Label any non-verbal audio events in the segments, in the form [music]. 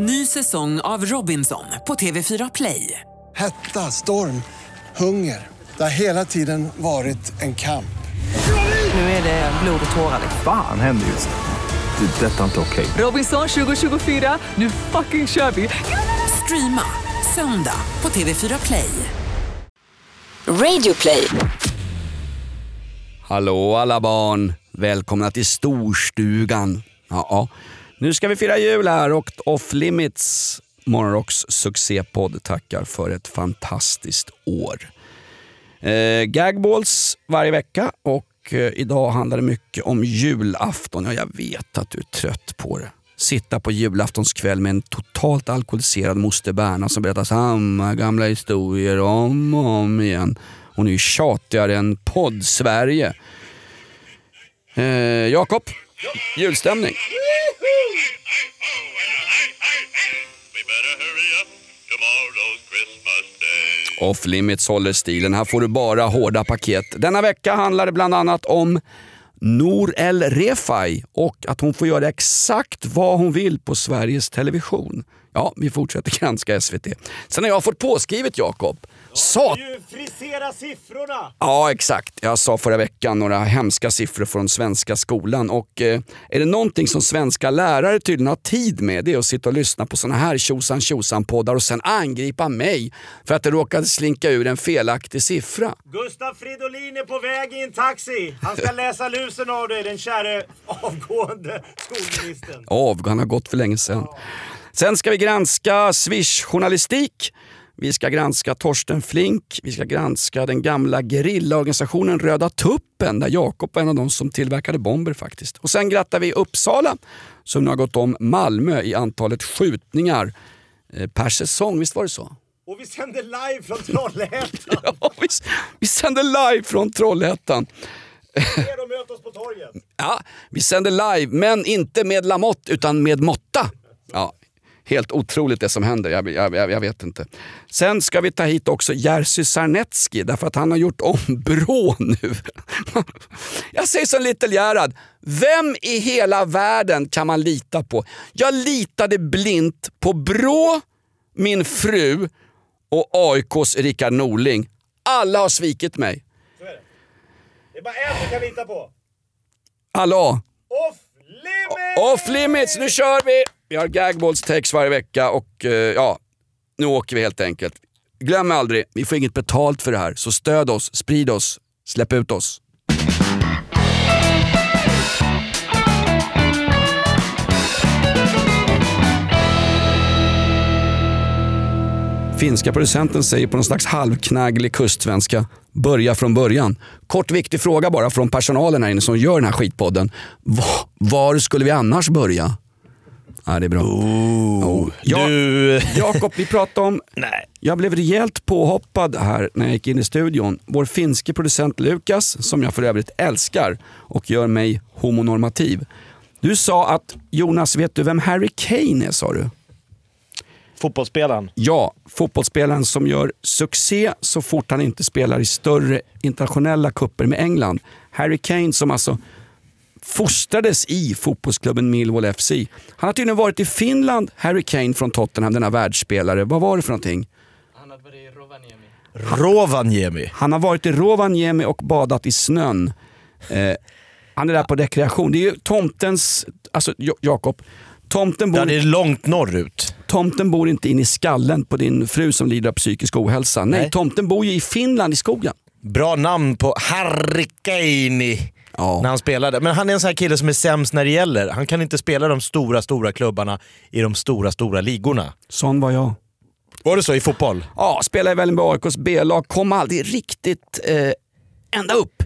Ny säsong av Robinson på TV4 Play. Hetta, storm, hunger. Det har hela tiden varit en kamp. Nu är det blod och tårar. Fan händer just nu. Det. är Detta är inte okej. Robinson 2024, nu fucking kör vi! Streama söndag på TV4 Play. Radio play. Hallå alla barn! Välkomna till storstugan. Ja, ja. Nu ska vi fira jul här och Off Limits, Morgonrocks succépodd, tackar för ett fantastiskt år. Eh, gagballs varje vecka och eh, idag handlar det mycket om julafton. Ja, jag vet att du är trött på det. Sitta på julaftonskväll med en totalt alkoholiserad moster Berna som berättar samma gamla historier om och om igen. Hon är ju tjatigare än podd-Sverige. Eh, Jakob, julstämning. Off Limits håller stilen. Här får du bara hårda paket. Denna vecka handlar det bland annat om Nour El Refai och att hon får göra exakt vad hon vill på Sveriges Television. Ja, vi fortsätter granska SVT. Sen har jag fått påskrivet Jakob. Sat ju frisera siffrorna! Ja, exakt. Jag sa förra veckan några hemska siffror från svenska skolan. Och eh, är det någonting som svenska lärare tydligen har tid med, det är att sitta och lyssna på såna här tjosan tjosan poddar och sen angripa mig för att det råkade slinka ur en felaktig siffra. Gustav Fridolin är på väg i en taxi. Han ska läsa lusen av dig, den käre avgående skolministern. Av, han har gått för länge sedan. Sen ska vi granska Swish-journalistik. Vi ska granska Torsten Flink. Vi ska granska den gamla gerillaorganisationen Röda Tuppen där Jakob var en av de som tillverkade bomber faktiskt. Och sen grattar vi Uppsala som nu har gått om Malmö i antalet skjutningar eh, per säsong. Visst var det så? Och vi sänder live från Trollhättan. [laughs] Ja, vi, vi sänder live från Trollhättan. Ner och möt oss på torget. Ja, vi sänder live, men inte med Lamotte utan med måtta. Ja, helt otroligt det som händer, jag, jag, jag vet inte. Sen ska vi ta hit också Jerzy Sarnecki därför att han har gjort om [laughs] Brå nu. Jag säger som Little Gerhard, vem i hela världen kan man lita på? Jag litade blint på Brå, min fru och AIKs Rickard Norling. Alla har svikit mig. Så är det. Det är bara en du kan lita på. Hallå? Off Off limits, nu kör vi! Vi har gagballs text varje vecka och uh, ja, nu åker vi helt enkelt. Glöm aldrig, vi får inget betalt för det här. Så stöd oss, sprid oss, släpp ut oss. Finska producenten säger på någon slags halvknagglig kustsvenska, börja från början. Kort viktig fråga bara från personalen här inne som gör den här skitpodden. Var, var skulle vi annars börja? Ja, det är bra. Oh. Ja, Du... [laughs] Jakob, vi pratade om... Nej. Jag blev rejält påhoppad här när jag gick in i studion. Vår finske producent Lukas, som jag för övrigt älskar och gör mig homonormativ. Du sa att Jonas, vet du vem Harry Kane är sa du? Fotbollsspelaren. Ja, fotbollsspelaren som gör succé så fort han inte spelar i större internationella kupper med England. Harry Kane som alltså fostrades i fotbollsklubben Millwall FC. Han har tydligen varit i Finland, Harry Kane från Tottenham, denna världsspelare. Vad var det för någonting? Rovaniemi. Han har varit i Rovaniemi och badat i snön. Eh, han är där på rekreation. Det är ju tomtens, alltså Jakob, tomten bor, Ja, det är långt norrut. Tomten bor inte in i skallen på din fru som lider av psykisk ohälsa. Nej, Nej. tomten bor ju i Finland i skogen. Bra namn på Harry Kane Ja. när han spelade. Men han är en sån här kille som är sämst när det gäller. Han kan inte spela de stora, stora klubbarna i de stora, stora ligorna. Sån var jag. Var det så i fotboll? Ja, spelade i Vällingby AIKs B-lag, kom aldrig riktigt eh, ända upp.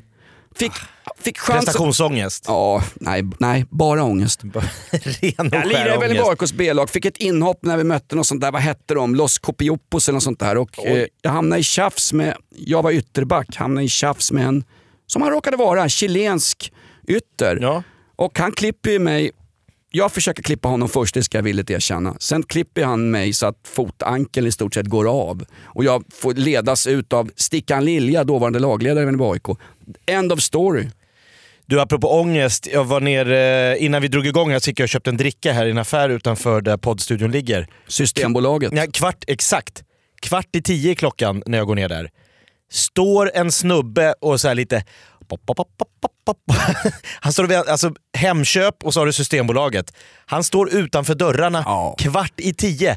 Fick, fick chansen. Prestationsångest. Ja, nej, nej, bara ångest. [laughs] Ren och Jag lirade skär väl i ångest. AIKs B-lag, fick ett inhopp när vi mötte något sånt där, vad hette de? Los Copiopos eller något sånt där. Och, eh, jag hamnade i tjafs med, jag var ytterback, hamnade i tjafs med en, som han råkade vara, chilensk ytter. Ja. Och han klipper ju mig, jag försöker klippa honom först, det ska jag villigt erkänna. Sen klipper han mig så att fotankeln i stort sett går av. Och jag får ledas ut av Stickan Lilja, dåvarande lagledare i AIK. End of story. Du, apropå ångest. Jag var nere, innan vi drog igång här så gick jag och köpte en dricka här i en affär utanför där poddstudion ligger. Systembolaget. Ja, kvart, exakt. Kvart i tio klockan när jag går ner där. Står en snubbe och så här lite... pop, pop, pop. [laughs] Han står och alltså Hemköp och så har du Systembolaget. Han står utanför dörrarna Ja. kvart i tio.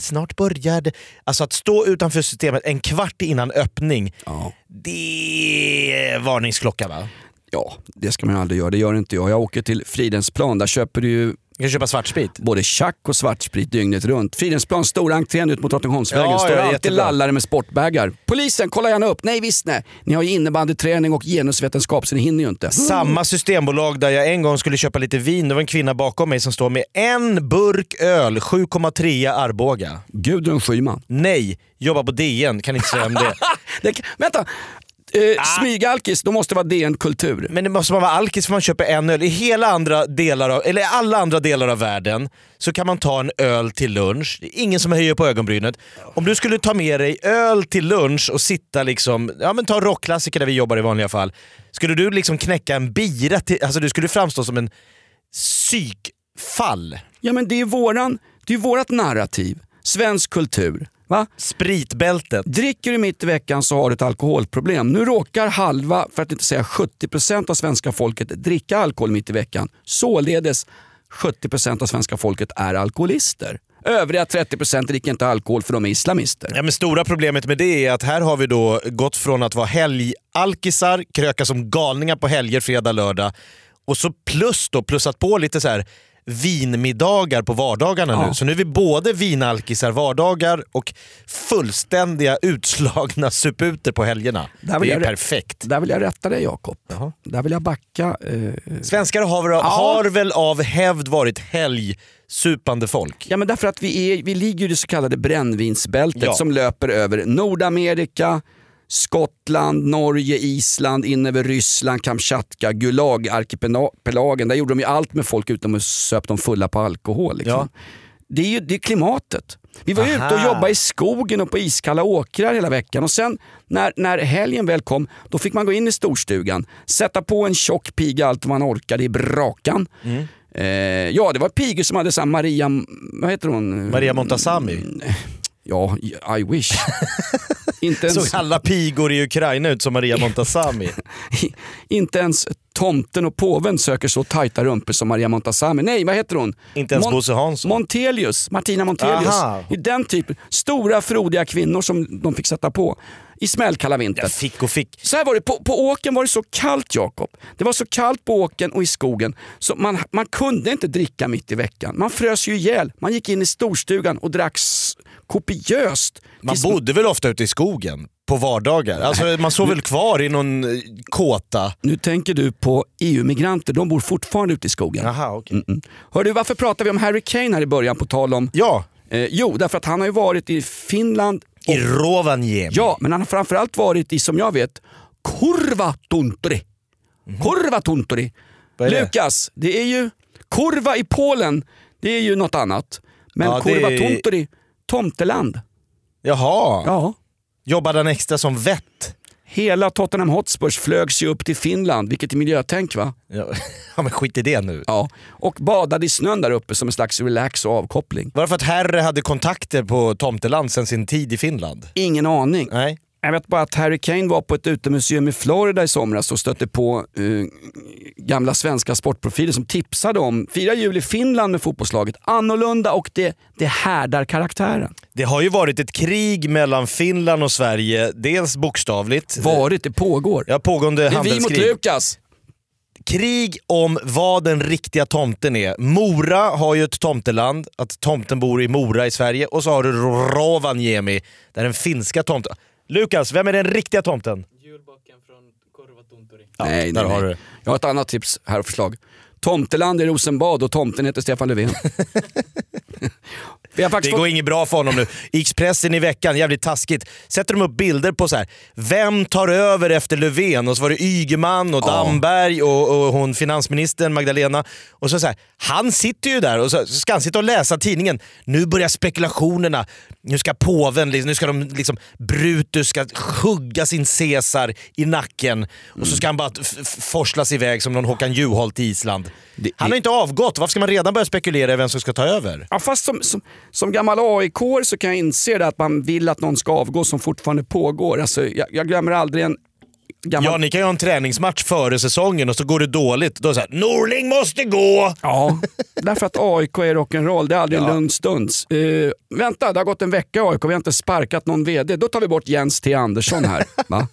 Snart börjar det. Alltså att stå utanför systemet en kvart innan öppning, Ja. det är varningsklocka va? ja, det ska man ju aldrig göra. Det gör inte jag. Jag åker till Fridhemsplan. Där köper du ju Du kan köpa svartsprit. både tjack och svartsprit dygnet runt. Fridhemsplan, stora entrén ut mot Drottningholmsvägen. Ja, står ja, alltid lallare med sportbaggar. Polisen, kolla gärna upp. Nej visst nej. Ni har ju innebandyträning och genusvetenskap så ni hinner ju inte. Samma systembolag där jag en gång skulle köpa lite vin. Det var en kvinna bakom mig som står med en burk öl, 7,3 Arboga. Gudrun Schyman. Nej, jobbar på DN, kan inte säga om det. [laughs] Det, kan- vänta. Eh, Smygalkis, då måste det vara DN Kultur. Men det måste man vara alkis för man köper en öl. I hela andra delar av, eller alla andra delar av världen så kan man ta en öl till lunch. Det är ingen som höjer på ögonbrynet. Om du skulle ta med dig öl till lunch och sitta liksom, ja men ta rockklassiker där vi jobbar i vanliga fall. Skulle du liksom knäcka en bira till, alltså du skulle framstå som en psykfall. Ja men det är våran, det är vårat narrativ. Svensk kultur. Va? Spritbältet. Dricker du mitt i veckan så har du ett alkoholproblem. Nu råkar halva, för att inte säga 70% av svenska folket dricka alkohol mitt i veckan. Således 70% av svenska folket är alkoholister. Övriga 30% dricker inte alkohol för de är islamister. Ja, men stora problemet med det är att här har vi då gått från att vara helgalkisar, kröka som galningar på helger, fredag, lördag och så plus då plussat på lite så här vinmiddagar på vardagarna Ja. nu. Så nu är vi både vinalkisar vardagar och fullständiga utslagna suputer på helgerna. Det är jag- perfekt. Där vill jag rätta dig Jakob. Där vill jag backa. Eh, Svenskar har, väl- har väl av hävd varit helgsupande folk? Ja men därför att vi, är, vi ligger i det så kallade brännvinsbältet Ja. som löper över Nordamerika, Skottland, Norge, Island, in över Ryssland, Kamchatka, Gulag-arkipelagen. Där gjorde de ju allt med folk utom att söp dem fulla på alkohol. Liksom. Det är ju det är klimatet. Vi var ju ute och Aha. jobbade i skogen och på iskalla åkrar hela veckan och sen när, när helgen väl kom då fick man gå in i storstugan, sätta på en tjock piga allt man orkade i brakan. Mm. Eh, ja, det var pigor som hade så Maria, vad heter hon? Maria Montazami. Ja, I wish. [laughs] inte, ens, Såg alla pigor i Ukraina ut som Maria Montazami? [laughs] inte ens tomten och påven söker så tajta rumpor som Maria Montazami. Nej, vad heter hon? Inte ens Bosse Hansson. Montelius, Martina Montelius. Aha. I den typen. Stora frodiga kvinnor som de fick sätta på i smällkalla vintern. Jag fick och fick. Så här var det, på, på åken var det så kallt Jakob. Det var så kallt på åken och i skogen så man, man kunde inte dricka mitt i veckan. Man frös ju ihjäl. Man gick in i storstugan och drack kopiöst. Man bodde väl ofta ute i skogen på vardagar? Alltså, man sov väl kvar i någon eh, kåta? Nu tänker du på EU-migranter, de bor fortfarande ute i skogen. Jaha, okej. Mm, mm. Hör du, varför pratar vi om Harry Kane här i början på tal om... Ja, Eh, jo, därför att han har ju varit i Finland. i Rovaniemi. Ja, men han har framförallt varit i, som jag vet. Mhm. Vad är det? Lukas, det är ju... Kurva i Polen, det är ju något annat. Men Ja, Kurvatunturi, tomteland. Jaha, Ja. jobbade han extra som vett? Hela Tottenham Hotspurs flögs ju upp till Finland, vilket är miljötänk va? [laughs] Ja, men skit i det nu. Ja. Och badade i snön där uppe som en slags relax och avkoppling. Var det för att Herre hade kontakter på Tomteland sen sin tid i Finland? Ingen aning. Nej. Jag vet bara att Harry Kane var på ett utemuseum i Florida i somras och stötte på eh, gamla svenska sportprofiler som tipsade om Fira jul i Finland med fotbollslaget. Annorlunda och det, det härdar karaktären. Det har ju varit ett krig mellan Finland och Sverige, dels bokstavligt. Varit, det pågår. Ja, pågående det är vi mot handelskrig. Lukas. Krig om vad den riktiga tomten är. Mora har ju ett tomteland, att tomten bor i Mora i Sverige. Och så har du Rovaniemi, där den finska tomten... Lukas, vem är den riktiga tomten? Ja, nej, där nej, har nej. du det. Jag har ett annat tips här och förslag. Tomteland i Rosenbad och tomten heter Stefan Löfven. [laughs] [laughs] Det går inget bra för honom nu. I Expressen i veckan, jävligt taskigt, sätter de upp bilder på så här. vem tar över efter Löfven? Och så var det Ygeman och Damberg och, och hon finansministern Magdalena. Och så, så här, han sitter ju där och så ska han sitta och läsa tidningen. Nu börjar spekulationerna. Nu ska påven, liksom- nu ska de liksom, Brutus ska hugga sin Caesar i nacken och så ska han bara forslas iväg som någon Håkan Juholt i Island. Han har inte avgått, varför ska man redan börja spekulera i vem som ska ta över? Ja, fast som, som, som gammal aik så kan jag inse det att man vill att någon ska avgå som fortfarande pågår. Alltså, jag, jag glömmer aldrig en gammal... Ja, ni kan ju ha en träningsmatch före säsongen och så går det dåligt. Då är det såhär, Norling måste gå! Ja, därför att AIK är rock'n'roll. Det är aldrig en lugn stund. Uh, vänta, det har gått en vecka AIK vi har inte sparkat någon VD. Då tar vi bort Jens T Andersson här. Va?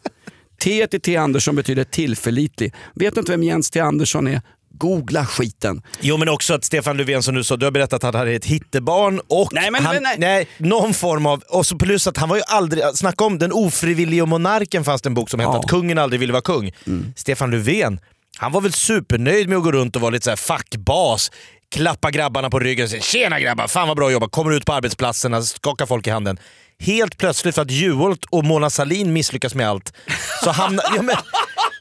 T till T Andersson betyder tillförlitlig. Vet du inte vem Jens T Andersson är? Googla skiten. Jo men också att Stefan Löfven som du sa, du har berättat att han hade ett hittebarn och Nej, men- han, men nej. någon form av... Och så plus att han var ju aldrig... Snacka om den ofrivillige monarken fanns en bok som hette Ja. att kungen aldrig ville vara kung. Stefan Löfven, han var väl supernöjd med att gå runt och vara lite så här fackbas. Klappa grabbarna på ryggen och säga “Tjena grabbar, fan vad bra jobbat”. Kommer ut på arbetsplatserna, skakar folk i handen. Helt plötsligt för att Juholt och Mona Sahlin misslyckas med allt så hamnar, [laughs] ja, men,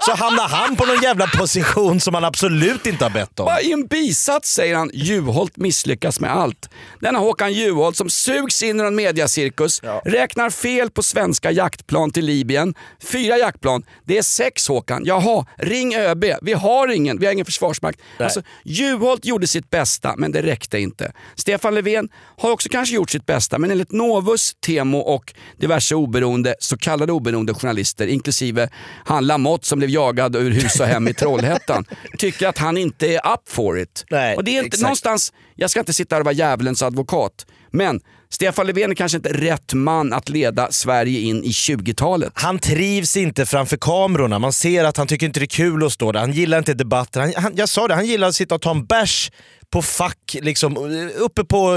så hamnar han på någon jävla position som han absolut inte har bett om. Bara I en bisats säger han Juholt misslyckas med allt. Denna Håkan Juholt som sugs in i en mediacirkus, räknar fel på svenska jaktplan till Libyen. Fyra jaktplan, det är sex Håkan. Jaha, ring ÖB. Vi har ingen, vi har ingen försvarsmakt. Alltså, Juholt gjorde sitt bästa, men det räckte inte. Stefan Löfven har också kanske gjort sitt bästa, men enligt Novus, Temo och diverse oberoende, så kallade oberoende journalister, inklusive han Lamotte som blev jagad ur hus och hem i [laughs] Trollhättan, tycker att han inte är up for it. Nej, och det är inte exakt. någonstans, jag ska inte sitta här och vara djävulens advokat, men Stefan Löfven är kanske inte rätt man att leda Sverige in i 20-talet. Han trivs inte framför kamerorna. Man ser att han tycker inte det är kul att stå där. Han gillar inte debatter. Han, han, jag sa det, han gillar att sitta och ta en bärs på fack, liksom, uppe på,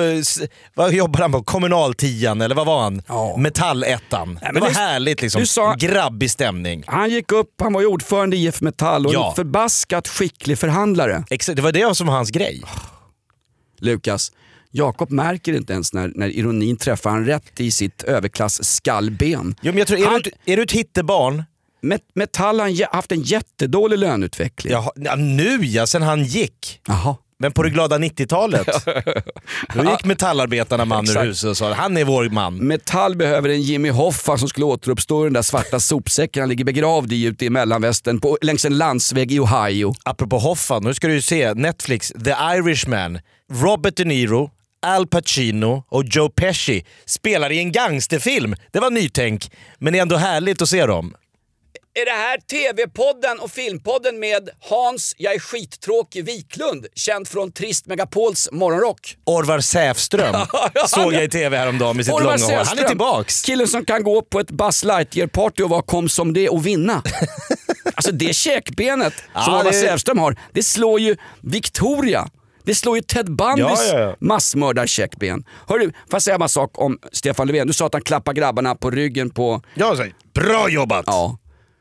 vad jobbar han på? Kommunaltian eller vad var han? Ja. Metallettan. men det var du- härligt liksom. sa- Grabbig stämning. Han gick upp, han var ju ordförande i IF Metall och Ja. en förbaskat skicklig förhandlare. Exakt, det var det som var hans grej. Lukas, Jakob märker inte ens när, när ironin träffar han rätt i sitt överklass skallben. Jo, men jag tror, är, Han- du, ett- är du ett hittebarn, Met- Metall har haft en jättedålig löneutveckling. Jaha, ja, nu ja, sen han gick. Jaha. Men på det glada 90-talet, [laughs] då gick metallarbetarna man ur huset och sa han är vår man. Metall behöver en Jimmy Hoffa som skulle återuppstå i den där svarta sopsäcken han ligger begravd i ute i mellanvästern på, längs en landsväg i Ohio. Apropå Hoffa, nu ska du ju se Netflix, The Irishman. Robert De Niro, Al Pacino och Joe Pesci spelar i en gangsterfilm. Det var nytänk, men det är ändå härligt att se dem. Är det här TV-podden och filmpodden med Hans, jag är skittråkig Wiklund, känd från Trist Megapols morgonrock? Orvar Säfström [laughs] såg jag i TV häromdagen med sitt Orvar långa hår. Han är Säfström, tillbaks. Killen som kan gå på ett Buzz Lightyear-party och vara kom som det och vinna. [laughs] alltså det käkbenet Ja, som Orvar det- Säfström har, det slår ju Victoria. Det slår ju Ted Bundys Ja, ja, ja. massmördarkäkben. Hörru, får jag säga en sak om Stefan Löfven? Du sa att han klappar grabbarna på ryggen på... Ja, bra jobbat! Ja.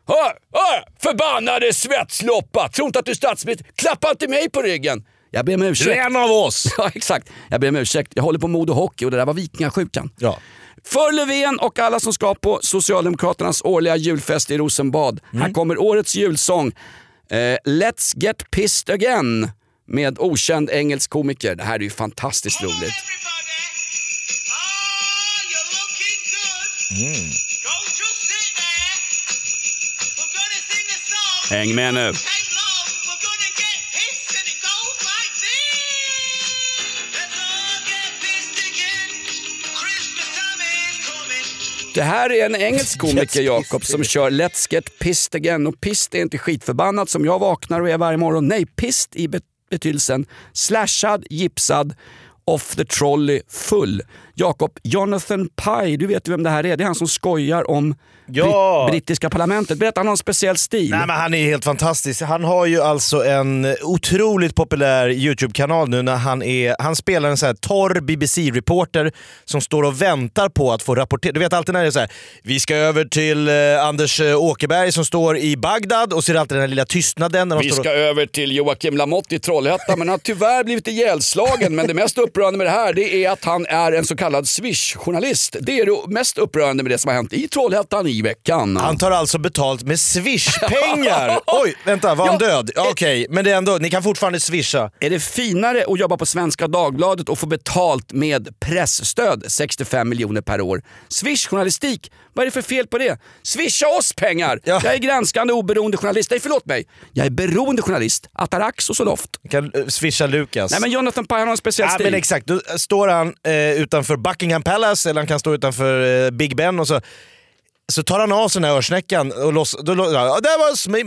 Hör, hör, förbannade svetsloppa! Tror inte att du är statsminister. Klappa inte mig på ryggen! Jag ber om Du är ursäkt. en av oss! [laughs] Ja, exakt. Jag ber om ursäkt. Jag håller på Modo Hockey och det där var vikingasjukan. Ja. För Löfven och alla som ska på Socialdemokraternas årliga julfest i Rosenbad. Här kommer årets julsång. Eh, Let's get pissed again med okänd engelsk komiker. Det här är ju fantastiskt roligt. Everybody, oh, you're looking good. Don't you sit there. We're gonna sing a song. Häng med nu. Det här är en engelsk komiker Jakob som kör Let's get pissed again. Och pissed är inte skitförbannat som jag vaknar och är varje morgon. Nej, pissed i bet- betydelsen slashad, gipsad, off the trolley, full. Jakob, Jonathan Pye, du vet ju vem det här är. Det är han som skojar om Ja. britt- brittiska parlamentet. Berätta, han har en speciell stil. Nej, men han är helt fantastisk. Han har ju alltså en otroligt populär YouTube-kanal nu när han är... Han spelar en så här torr BBC-reporter som står och väntar på att få rapportera. Du vet alltid när det är så här, vi ska över till eh, Anders eh, Åkerberg som står i Bagdad och det alltid den här lilla tystnaden. När de Vi står och, ska över till Joakim Lamotte i Trollhättan men han har tyvärr blivit ihjälslagen. Men det mest upprörande med det här det är att han är en så kallad Swish-journalist. Det är det mest upprörande med det som har hänt i Trollhättan i veckan. Han tar alltså betalt med swish-pengar. [laughs] Oj, vänta, var han Ja. död? Okej, men det är ändå, ni kan fortfarande swisha. Är det finare att jobba på Svenska Dagbladet och få betalt med pressstöd 65 miljoner per år? Swish-journalistik, vad är det för fel på det? Swisha oss pengar! Ja. Jag är granskande oberoende journalist. Nej, förlåt mig. Jag är beroende journalist. Atarax och Zoloft. Ni kan eh, swisha Lukas. Nej men Jonathan Pye har en speciell Ja, stil. men exakt, då står han eh, utanför Buckingham Palace eller han kan stå utanför eh, Big Ben och så så tar han av sig den här örsnäckan och loss, då, då, That was me,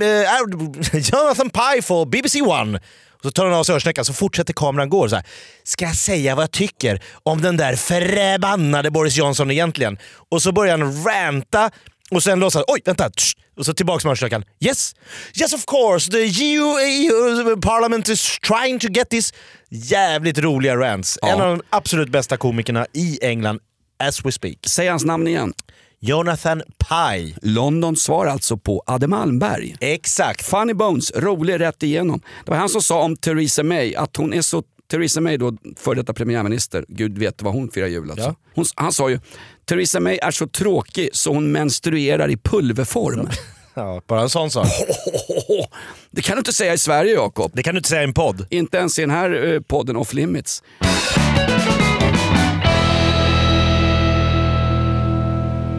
Jonathan Pye for BBC One. Och så tar han av sig örsnäckan så fortsätter kameran gå. Så här, Ska jag säga vad jag tycker om den där förbannade Boris Johnson egentligen? Och så börjar han ranta och sen låtsas oj vänta, tsch, och så tillbaks med örsnäckan. Yes, yes of course, the EU, EU parliament is trying to get this. Jävligt roliga rants. En av de absolut bästa komikerna i England as we speak. Säg hans namn igen. Jonathan Pye. Londons svar alltså på Adde Malmberg. Exakt. Funny Bones, rolig rätt igenom. Det var han som sa om Theresa May att hon är så Theresa May, då, före detta premiärminister, gud vet vad hon firar jul alltså. Ja. Hon, han sa ju, Theresa May är så tråkig så hon menstruerar i pulverform. Ja, bara en sån sak. [laughs] Det kan du inte säga i Sverige Jakob. Det kan du inte säga i en podd. Inte ens i den här eh, podden Off Limits.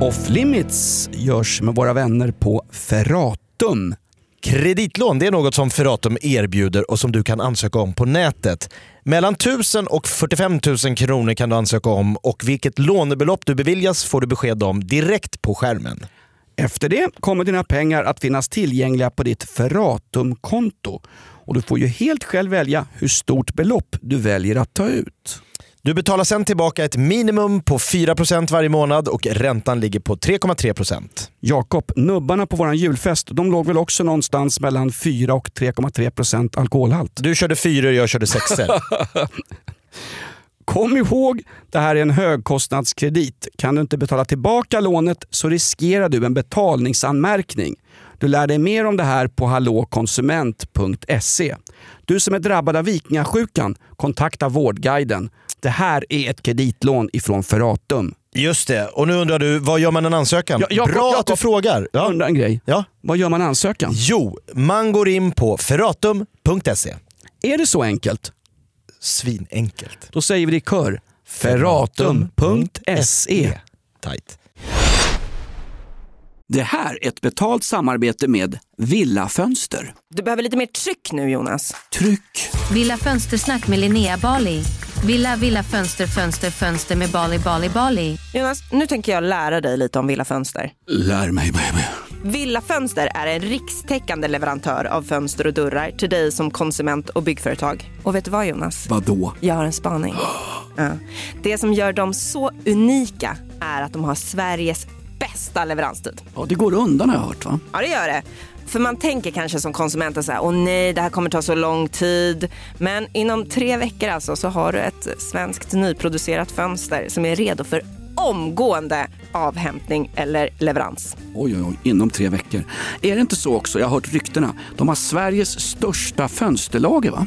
Off Limits görs med våra vänner på Ferratum. Kreditlån det är något som Ferratum erbjuder och som du kan ansöka om på nätet. Mellan 1000 och 45 000 kronor kan du ansöka om och vilket lånebelopp du beviljas får du besked om direkt på skärmen. Efter det kommer dina pengar att finnas tillgängliga på ditt Ferratum-konto. Och du får ju helt själv välja hur stort belopp du väljer att ta ut. Du betalar sen tillbaka ett minimum på 4% varje månad och räntan ligger på 3,3%. Jakob, nubbarna på våran julfest, de låg väl också någonstans mellan 4 och 3,3 procent alkoholhalt? Du körde fyror, jag körde sexor. [laughs] Kom ihåg, det här är en högkostnadskredit. Kan du inte betala tillbaka lånet så riskerar du en betalningsanmärkning. Du lär dig mer om det här på hallåkonsument.se. Du som är drabbad av vikingasjukan, kontakta Vårdguiden. Det här är ett kreditlån ifrån Ferratum. Just det, och nu undrar du, vad gör man en ansökan? Ja, Jakob, Bra att du Jakob. frågar. Jag undrar en grej. Ja. Vad gör man ansökan? Jo, man går in på ferratum.se. Är det så enkelt? Svinenkelt. Då säger vi det i kör. Ferratum.se Tight. Det här är ett betalt samarbete med Villa Fönster. Du behöver lite mer tryck nu Jonas. Tryck! Villa Fönstersnack med Linnea Bali. Villa, villa, fönster, fönster, fönster med Bali, Bali, Bali. Jonas, nu tänker jag lära dig lite om Villa Fönster. Lär mig baby. Villa Fönster är en rikstäckande leverantör av fönster och dörrar till dig som konsument och byggföretag. Och vet du vad Jonas? Vadå? Jag har en spaning. Ja. Det som gör dem så unika är att de har Sveriges bästa leveranstid. Ja, det går undan har jag hört va? Ja, det gör det. För man tänker kanske som konsument så här, åh nej, det här kommer ta så lång tid. Men inom tre veckor alltså så har du ett svenskt nyproducerat fönster som är redo för omgående avhämtning eller leverans. Oj, oj, oj, inom tre veckor. Är det inte så också, jag har hört ryktena, de har Sveriges största fönsterlager va?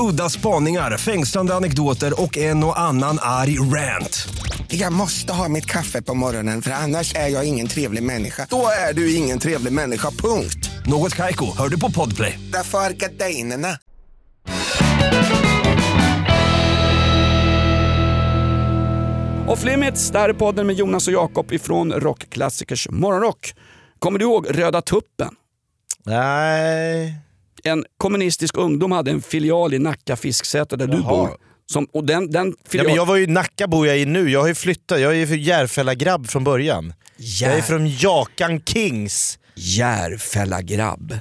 Udda spaningar, fängslande anekdoter och en och annan arg rant. Jag måste ha mitt kaffe på morgonen för annars är jag ingen trevlig människa. Då är du ingen trevlig människa, punkt. Något Kaiko, hör du på Podplay. Därför är gardinerna. Off Limits, där är podden med Jonas och Jakob ifrån Rockklassikers morgonrock. Kommer du ihåg Röda Tuppen? Nej. En kommunistisk ungdom hade en filial i Nacka Fisksätra där du Jaha. bor. Som, och den, den Ja, filial... men jag var ju Nacka bor jag i nu, jag har ju flyttat. Jag är ju Järfälla-grabb från början. Jag är från Jakan Kings. Järfälla grabb.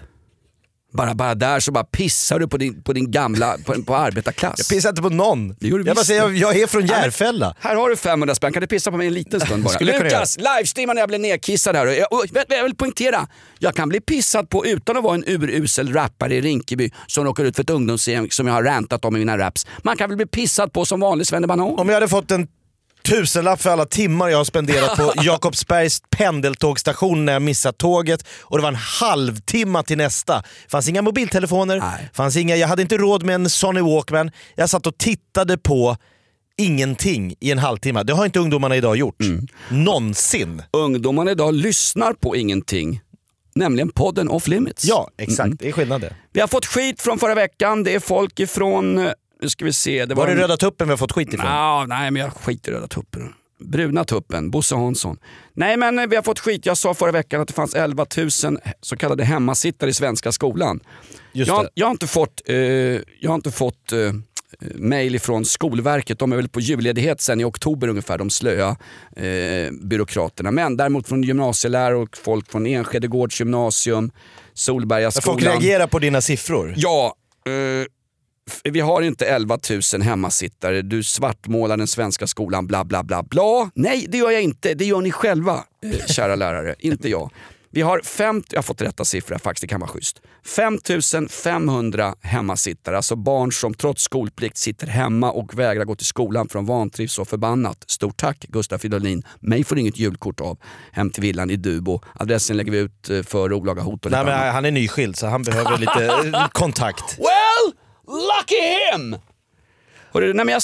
Bara, bara där så bara pissar du på din, på din gamla, på, på arbetarklass. Jag pissar inte på någon. Det Jag bara säger, jag, jag är från Järfälla. Här har du 500 spänn, kan du pissa på mig en liten [laughs] stund bara? Jag Lukas, livestreama när jag blir nedkissad här. Jag, och, vet- jag vill poängtera, jag kan bli pissad på utan att vara en urusel rappare i Rinkeby som råkar ut för ett ungdomsgäng som jag har rantat om i mina raps. Man kan väl bli pissad på som vanlig svennebanan. Om jag hade fått en tusenlapp för alla timmar jag har spenderat på [laughs] Jakobsbergs pendeltågstation när jag missat tåget och det var en halvtimme till nästa. fanns inga mobiltelefoner, fanns inga, jag hade inte råd med en Sony Walkman. Jag satt och tittade på ingenting i en halvtimme. Det har inte ungdomarna idag gjort. Mm. Någonsin. Ungdomarna idag lyssnar på ingenting. Nämligen podden Off Limits. Ja, exakt. Mm. Det är skillnad det. Vi har fått skit från förra veckan. Det är folk ifrån, eh, nu ska vi se. Det Var det en- Röda Tuppen vi har fått skit ifrån? Ja, nej, men jag skiter i Röda Tuppen. Bruna Tuppen, Bosse Hansson. Nej, men eh, vi har fått skit. Jag sa förra veckan att det fanns 11 000 så kallade hemmasittare i svenska skolan. Jag, jag har inte fått, eh, jag har inte fått eh, mail från Skolverket. De är väl på julledighet sen i oktober ungefär, de slöa eh, byråkraterna. Men däremot från gymnasielärare och folk från Enskede Gårds gymnasium, Solberga skolan. Folk reagerar på dina siffror. Ja, eh, vi har inte 11 000 hemmasittare, du svartmålar den svenska skolan, bla bla bla bla. Nej, det gör jag inte. Det gör ni själva, eh, kära lärare, [laughs] inte jag. Vi har fem, jag har fått rätta siffror här faktiskt, det kan vara schysst. 5 500 hemmasittare, alltså barn som trots skolplikt sitter hemma och vägrar gå till skolan de vantrivs så förbannat. Stort tack Gustaf Fridolin. Mig får inget julkort av hem till villan i Dubo. Adressen lägger vi ut eh, för olaga hot och Nej, men han är nyskild så han behöver lite eh, [laughs] kontakt. Well, lucky him! Hörru, nej men jag,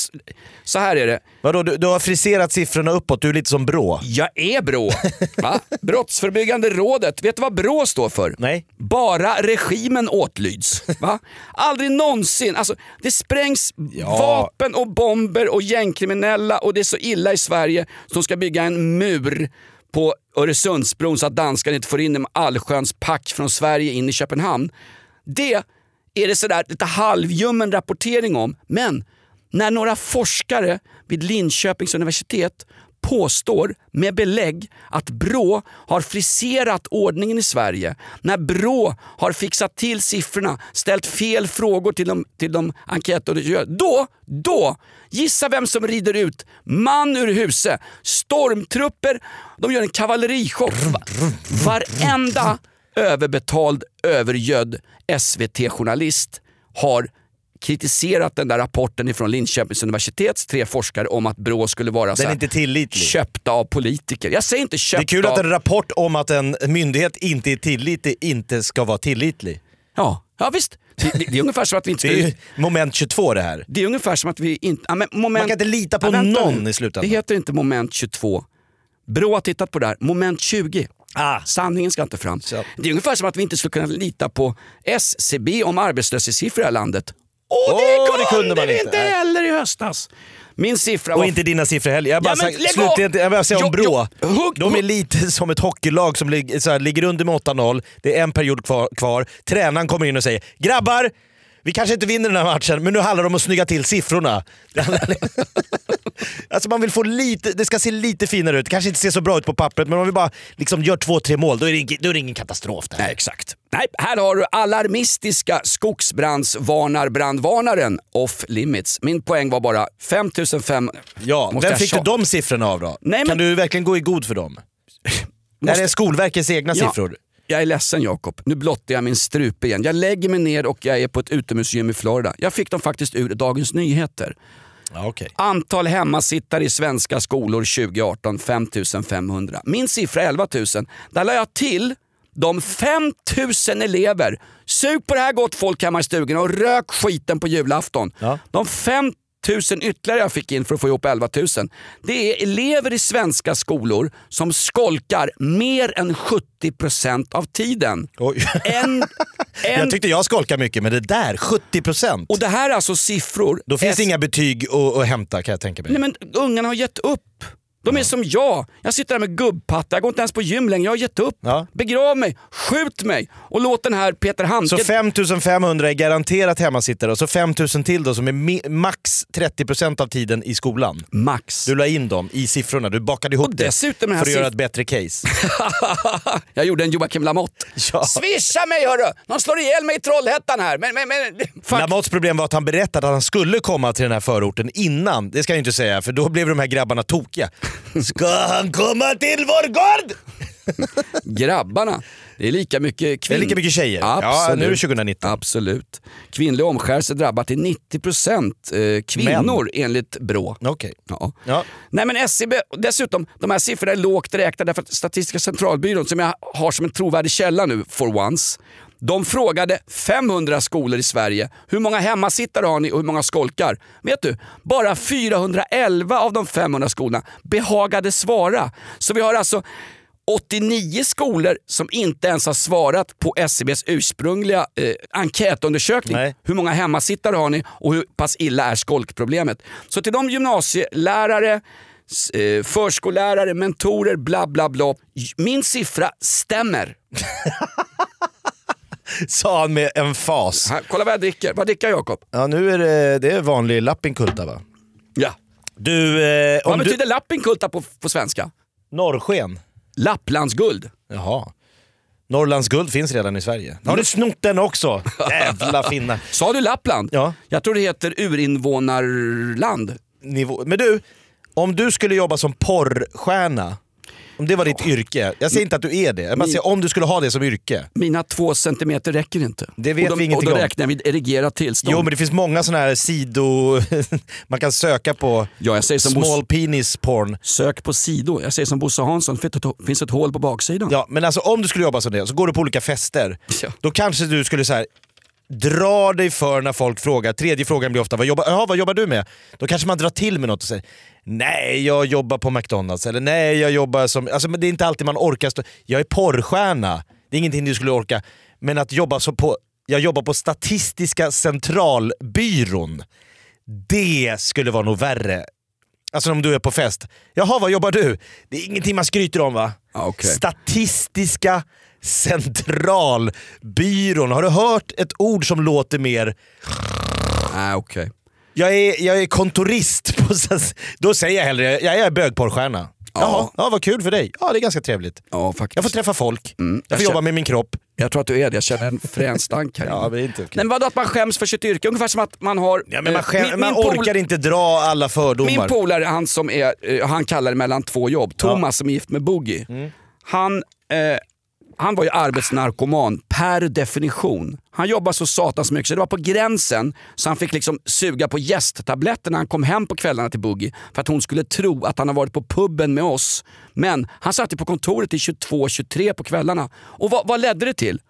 så här är det. Vadå, du, du har friserat siffrorna uppåt, du är lite som Brå. Jag är BRÅ. Va? Brottsförebyggande rådet. Vet du vad BRÅ står för? Nej. Bara regimen åtlyds. Va? Aldrig någonsin. Alltså, det sprängs vapen och bomber och gängkriminella och det är så illa i Sverige som ska bygga en mur på Öresundsbron så att danskarna inte får in allsköns pack från Sverige in i Köpenhamn. Det är det sådär lite halvljummen rapportering om. Men när några forskare vid Linköpings universitet påstår med belägg att Brå har friserat ordningen i Sverige. När Brå har fixat till siffrorna, ställt fel frågor till de, till de enkäter. Då, då, gissa vem som rider ut. Man ur huset. Stormtrupper, de gör en kavallerichock. Va- Varenda överbetald, övergödd SVT-journalist har kritiserat den där rapporten från Linköpings universitets tre forskare om att Brå skulle vara så köpta av politiker. Jag säger inte Det köpta är kul att en rapport om att en myndighet inte är tillitlig inte ska vara tillitlig. Ja, ja visst. Det, det, det är ungefär som att vi inte... Det är moment 22 det här. Det är ungefär som att vi inte... Ja, men moment, Man kan inte lita på Ja, någon nu. i slutändan. Det heter inte moment 22. Brå har tittat på det här. Moment 20. Ah. Sanningen ska inte fram. Det är ungefär som att vi inte skulle kunna lita på SCB om arbetslöshetssiffror i det här landet. Och Åh, det, det kunde kunde man inte. inte heller i höstas. Min siffra Och var... inte dina siffror heller. Jag bara Ja, men slutligen, jag bara säga om Brå. De är lite [laughs] som ett hockeylag som lig, så här, ligger under med 8-0. Det är en period kvar, kvar. Tränaren kommer in och säger “Grabbar, vi kanske inte vinner den här matchen, men nu handlar det om att snygga till siffrorna”. Det [laughs] alltså man vill få lite, det ska se lite finare ut. Det kanske inte ser så bra ut på pappret, men om vi bara liksom gör två, tre mål, då är det, då är det ingen katastrof. Där. Nej, exakt. Nej, här har du alarmistiska skogsbrandsvarnarbrandvarnaren off limits. Min poäng var bara 5005... Ja, Måste vem fick du de siffrorna av då? Nej, men- Kan du verkligen gå i god för dem? Det här Måste- är Skolverkets egna Ja. siffror. Jag är ledsen Jakob, nu blottar jag min strupe igen. Jag lägger mig ner och jag är på ett utomhusgym i Florida. Jag fick dem faktiskt ur Dagens Nyheter. Ja, okej. Antal hemmasittare i svenska skolor 2018 5500. Min siffra är 11 000. Där la jag till de 5000 elever. Sug på det här gott folk hemma i stugan och rök skiten på julafton. De 5000 ytterligare jag fick in för att få ihop 11 000. Det är elever i svenska skolor som skolkar mer än 70% av tiden. En, [laughs] en, Jag tyckte jag skolkade mycket, men det där, 70%. och det här är alltså siffror. Då finns det S- inga betyg att, att hämta kan jag tänka mig. Nej men ungarna har gett upp. De är som jag. Jag sitter där med gubbpatta, jag går inte ens på gym längre. Jag har gett upp. Begrav mig, skjut mig och låt den här Peter Handke... Så 5500 är garanterat hemmasittare och så 5000 till då som är max 30% av tiden i skolan. Max. Du la in dem i siffrorna, du bakade ihop det dessutom här för att göra ett bättre case. [laughs] jag gjorde en Joakim Lamotte. Swisha mig hörru! De slår ihjäl mig i Trollhättan här. Men, men, men. Lamottes problem var att han berättade att han skulle komma till den här förorten innan. Det ska jag inte säga för då blev de här grabbarna tokiga. Ska han komma till vår gård? Grabbarna. Det är lika mycket kvinn... Det är lika mycket tjejer. Ja, Absolut. nu är det 2019. Absolut. Kvinnlig omskärelse drabbar till 90% eh, kvinnor enligt Brå. Okej. Ja. Nej men SCB, dessutom, de här siffrorna är lågt räknade därför att Statistiska centralbyrån, som jag har som en trovärdig källa nu for once, de frågade 500 skolor i Sverige, hur många hemmasittare har ni och hur många skolkar? Vet du, bara 411 av de 500 skolorna behagade svara. Så vi har alltså 89 skolor som inte ens har svarat på SCBs ursprungliga eh, enkätundersökning. Hur många hemmasittare har ni och hur pass illa är skolkproblemet? Så till de gymnasielärare, eh, förskollärare, mentorer, bla bla bla. Min siffra stämmer. [laughs] [laughs] Sa han med en fas. Här, kolla vad jag dricker. Vad dricker Jakob? Ja, nu är det, det är vanlig lappinkulta va? Ja. Du, eh, Vad om du... betyder lappinkulta på, på svenska? Norrsken. Lapplandsguld. Jaha. Norrlands guld finns redan i Sverige. Har ni snott den också? [laughs] Jävla finnar. Sa du Lappland? Ja. Jag tror det heter urinvånarland. Nivå. Men du, om du skulle jobba som porrstjärna, om det var ditt yrke. Jag säger inte att du är det, jag bara säger om du skulle ha det som yrke. Mina två centimeter räcker inte. Det vet och vi då, ingenting och då om. räknar jag vid erigerat tillstånd. Jo men det finns många sådana här sido... [laughs] man kan söka på Ja, jag säger som small penis porn. Sök på sido. Jag säger som Bosse Hansson, det finns ett, finns ett hål på baksidan. Ja, men alltså om du skulle jobba som det, så går du på olika fester. [laughs] Ja. Då kanske du skulle så här dra dig för när folk frågar. Tredje frågan blir ofta vad jobbar, ja, vad jobbar du med? Då kanske man drar till med något och säger nej jag jobbar på McDonalds eller nej jag jobbar som... Alltså, men det är inte alltid man orkar. Stå, jag är porrstjärna. Det är ingenting du skulle orka. Men att jobba så på... Jag jobbar på Statistiska centralbyrån. Det skulle vara nog värre. Alltså om du är på fest. Jaha, vad jobbar du? Det är ingenting man skryter om va? Ja, okej. Statistiska centralbyrån. Har du hört ett ord som låter mer... Nej, okej. Jag är, jag är kontorist. På, då säger jag hellre jag är bögporrstjärna. Jaha, ja, vad kul för dig. Ja, det är ganska trevligt. Ja, faktiskt. Jag får träffa folk. Mm, jag jag får jobba känner- med min kropp. Jag tror att du är det. Jag känner en frän stank här [laughs] Ja, men inte. Nej, men vadå att man skäms för sitt yrke? Ungefär som att man har... Ja, men man, eh, skäm, min- man min pol- orkar inte dra alla fördomar. Min polare, han som är, eh, han kallar det mellan två jobb, Thomas som är gift med Boogie. Mm. Han, eh, han var ju arbetsnarkoman per definition. Han jobbade så satans mycket så det var på gränsen så han fick liksom suga på gästtabletter när han kom hem på kvällarna till Boogie för att hon skulle tro att han har varit på puben med oss. Men han satt ju på kontoret till 22-23 på kvällarna. Och vad, vad ledde det till?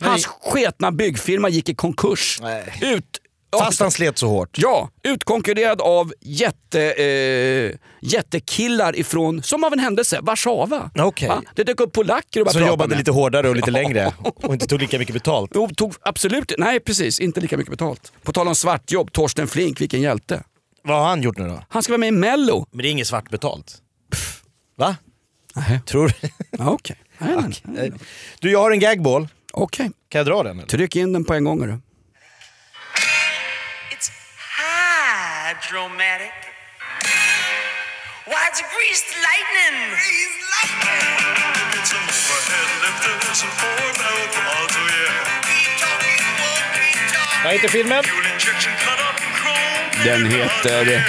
Hans sketna byggfirma gick i konkurs. Ut, Fast han slet så hårt. Ja, utkonkurrerad av jätte, eh, jättekillar ifrån, som av en händelse, Warszawa. Va? Det dök upp polacker och började Som jobbade med. lite hårdare och lite [laughs] längre och inte tog lika mycket betalt. Jo, tog absolut, nej precis, inte lika mycket betalt. På tal om svartjobb, Torsten Flink, vilken hjälte. Vad har han gjort nu då? Han ska vara med i Mello. Men det är inget svart betalt. Va? Nej. Tror du? Ja, Okej. Nej. [laughs] Du, jag har en gagball. Okej. Kan jag dra den? Eller? Tryck in den på en gång. hörru. It's hydromatic. Why, it's greased lightning. Greased lightning. Get some overhead lifters and four belt auto, yeah. Keep talking, won't keep talking. Vad heter filmen? Den heter...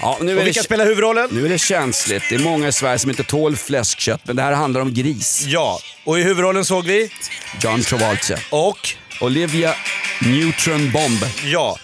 Ja, nu är Och det, vilka spelar huvudrollen? nu är det känsligt. Det är många i Sverige som inte tål fläskkött, men det här handlar om gris. Ja, Och i huvudrollen såg vi? John Travolta. Och? Olivia Neutron Bomb. Ja.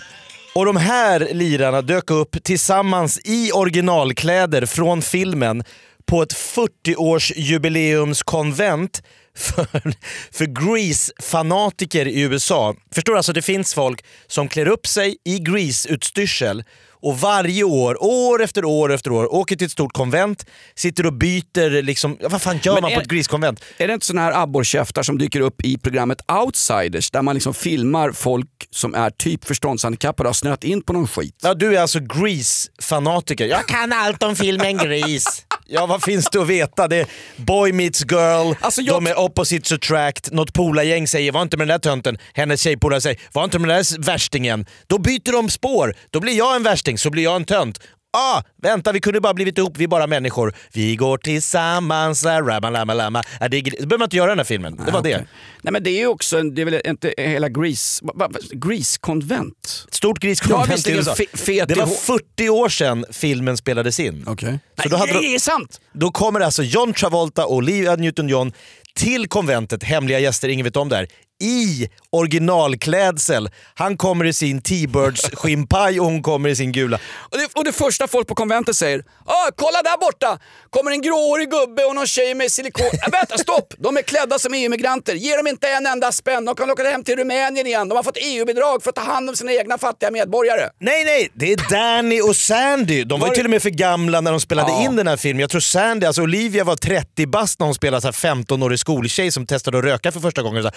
Och de här lirarna dök upp tillsammans i originalkläder från filmen på ett 40-årsjubileumskonvent för, för Grease-fanatiker i USA. Förstår du? Alltså det finns folk som klär upp sig i Grease-utstyrsel och varje år, år efter år efter år, åker till ett stort konvent, sitter och byter liksom, vad fan gör Men man är- på ett Grease-konvent? Är det inte såna här abborrkäftar som dyker upp i programmet Outsiders där man liksom filmar folk som är typ förståndshandikappade och har snöat in på någon skit? Ja, du är alltså Grease-fanatiker. Jag kan allt om filmen Grease. Ja, vad finns det att veta? Det är boy meets girl, Alltså, jag- de är opposites attract, något polargäng säger var inte med den där tönten, hennes tjejpolare säger var inte med den där värstingen. Då byter de spår, då blir jag en värsting, så blir jag en tönt. Ah, vänta, vi kunde bara blivit ihop, vi är bara människor. Vi går tillsammans, la, lama, lama, lama. Ja, det, det behöver man inte göra i den här filmen. Det var okej. det. Nej men det är ju också, en- det är väl inte hela Grease, Grease-konvent? Stort Ja, Grease-konvent fe- fet Det var ihop. 40 år sedan filmen spelades in. Okej. Så då hade Nej, de- det är sant! Då kommer alltså John Travolta och Olivia Newton-John till konventet, hemliga gäster, ingen vet om det här, i originalklädsel. Han kommer i sin T-Birds skinnpaj och hon kommer i sin gula. Och det, och det första folk på konventet säger, ah, kolla där borta! Kommer en gråhårig gubbe och någon tjej med silikon... Äh, vänta, stopp! De är klädda som EU-migranter. Ge dem inte en enda spänn. De kan åka hem till Rumänien igen. De har fått EU-bidrag för att ta hand om sina egna fattiga medborgare. Nej, nej, det är Danny och Sandy. De var, Var ju till och med för gamla när de spelade Ja. in den här filmen. Jag tror Sandy, alltså Olivia var 30 bast när hon spelade så här 15-årig skoltjej som testade att röka för första gången. [laughs]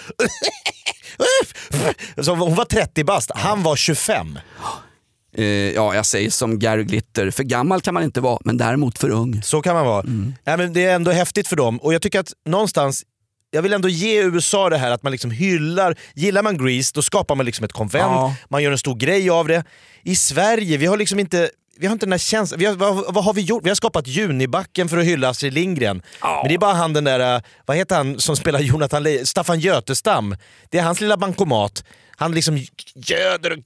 Så hon var 30 bast, han var 25. Eh, ja, jag säger som Gary Glitter. För gammal kan man inte vara, men däremot för ung. Så kan man vara. Ja, men det är ändå häftigt för dem och jag tycker att någonstans jag vill ändå ge USA det här att man liksom hyllar, gillar man Grease då skapar man liksom ett konvent, Ja. man gör en stor grej av det. I Sverige, vi har liksom inte vi har inte den här känslan. Vi har, vad, vad har vi gjort? Vi har skapat Junibacken för att hylla Astrid Lindgren. Men det är bara han den där, äh, vad heter han som spelar Jonathan Le- Staffan Götestam. Det är hans lilla bankomat. Han liksom göder och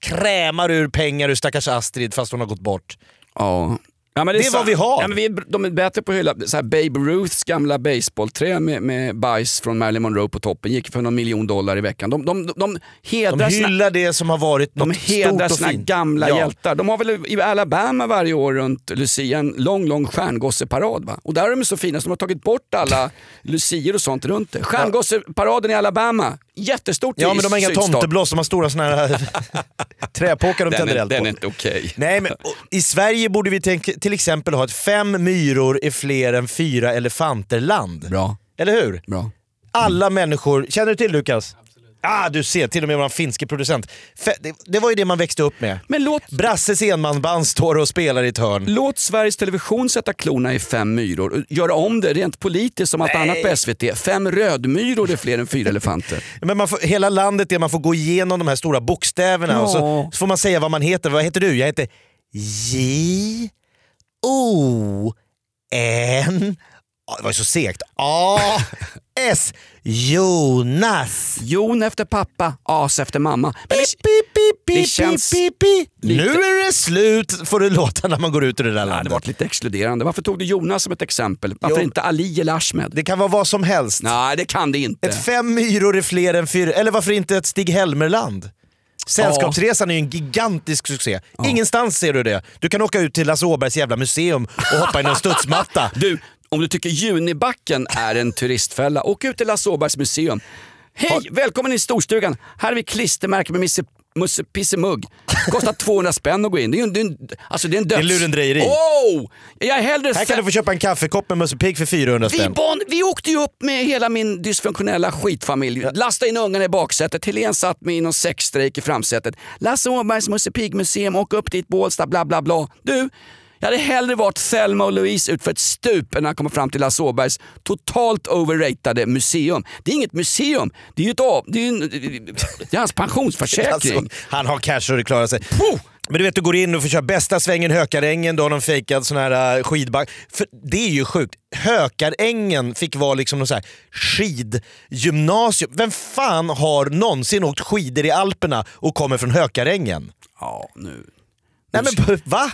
krämar ur pengar ur stackars Astrid fast hon har gått bort. Ja. Ja, men Det är så- vad vi har. Ja, men vi de är bättre på att hylla så här Babe Ruths gamla baseballträ med, med bajs från Marilyn Monroe på toppen. Gick för någon miljon dollar i veckan. De, de, de, de hedrar De sina, hyllar det som har varit de något hedrar stort och sina fint. gamla Ja. hjältar. De har väl i Alabama varje år runt Lucia en lång, lång stjärngosseparad. Va? Och där är de så fina så de har tagit bort alla [laughs] lucier och sånt runt det. Stjärngosseparaden i Alabama, jättestort Ja men de har inga tomtebloss, de har stora såna här [laughs] träpåkar de Den tänder är, eld på. den är inte okej. Nej, men och I Sverige borde vi tänk, till exempel ha ett fem myror är fler än fyra elefanter-land. Bra. Eller hur? Bra. Alla människor, känner du till Lukas? Ah, du ser, till och med vår finske producent. Fe, det, det var ju det man växte upp med. Men låt, Brasses enmansband står och spelar i ett hörn. låt Sveriges Television sätta klorna i fem myror och göra om det rent politiskt som allt annat på SVT. Fem rödmyror är fler än fyra elefanter. [laughs] Men man får, hela landet är man får gå igenom de här stora bokstäverna och så, Ja. så får man säga vad man heter. Vad heter du? Jag heter J O N Ja, Det var ju så segt. A S Jonas. Jon efter pappa, as efter mamma. Men det, Pip, pip, pip, det känns pip, pip. lite- Nu är det slut får det låta när man går ut ur det där Ja, det landet. var lite exkluderande. Varför tog du Jonas som ett exempel? Varför Jo. inte Ali eller Ahmed? Det kan vara vad som helst. Nej, det kan det inte. Ett fem myror är fler än fyra, eller varför inte ett Stig-Helmerland? Sällskapsresan är ju en gigantisk succé. Ingenstans ser du det. Du kan åka ut till Lasse Åbergs jävla museum och hoppa in i en [laughs] studsmatta. Du, om du tycker Junibacken är en turistfälla, åk ut till Lasse Åbergs museum. Hej, välkommen in i storstugan. Här har vi klistermärken med Misse Musse Pissemugg. Kostar 200 spänn att gå in. Det är en, det är en, alltså det är en döds... Det är lurendrejeri. Oh! Jag är hellre Här kan du få köpa en kaffekopp med Musse Pigg för 400 vi, spänn. barn, vi åkte ju upp med hela min dysfunktionella skitfamilj. Lastade in ungarna i baksätet. Helene satt med i någon sexstrejk i framsätet. Lasse Åbergs Musse Pigg-museum, åka upp dit, Bålsta, bla bla bla. Du, jag hade hellre varit Thelma och Louise ut för ett stup än att komma fram till Lasse Åbergs totalt overratade museum. Det är inget museum, det är ju ett det är, en, det är hans pensionsförsäkring. [laughs] Alltså, han har cash och det klarar sig. Men du vet, du går in och får köra bästa svängen Hökarängen, då har de fejkat sån här uh, skidback. För det är ju sjukt. Hökarängen fick vara liksom någon så här skidgymnasium. Vem fan har någonsin åkt skidor i Alperna och kommer från Hökarängen? Ja, nu. Nej men va?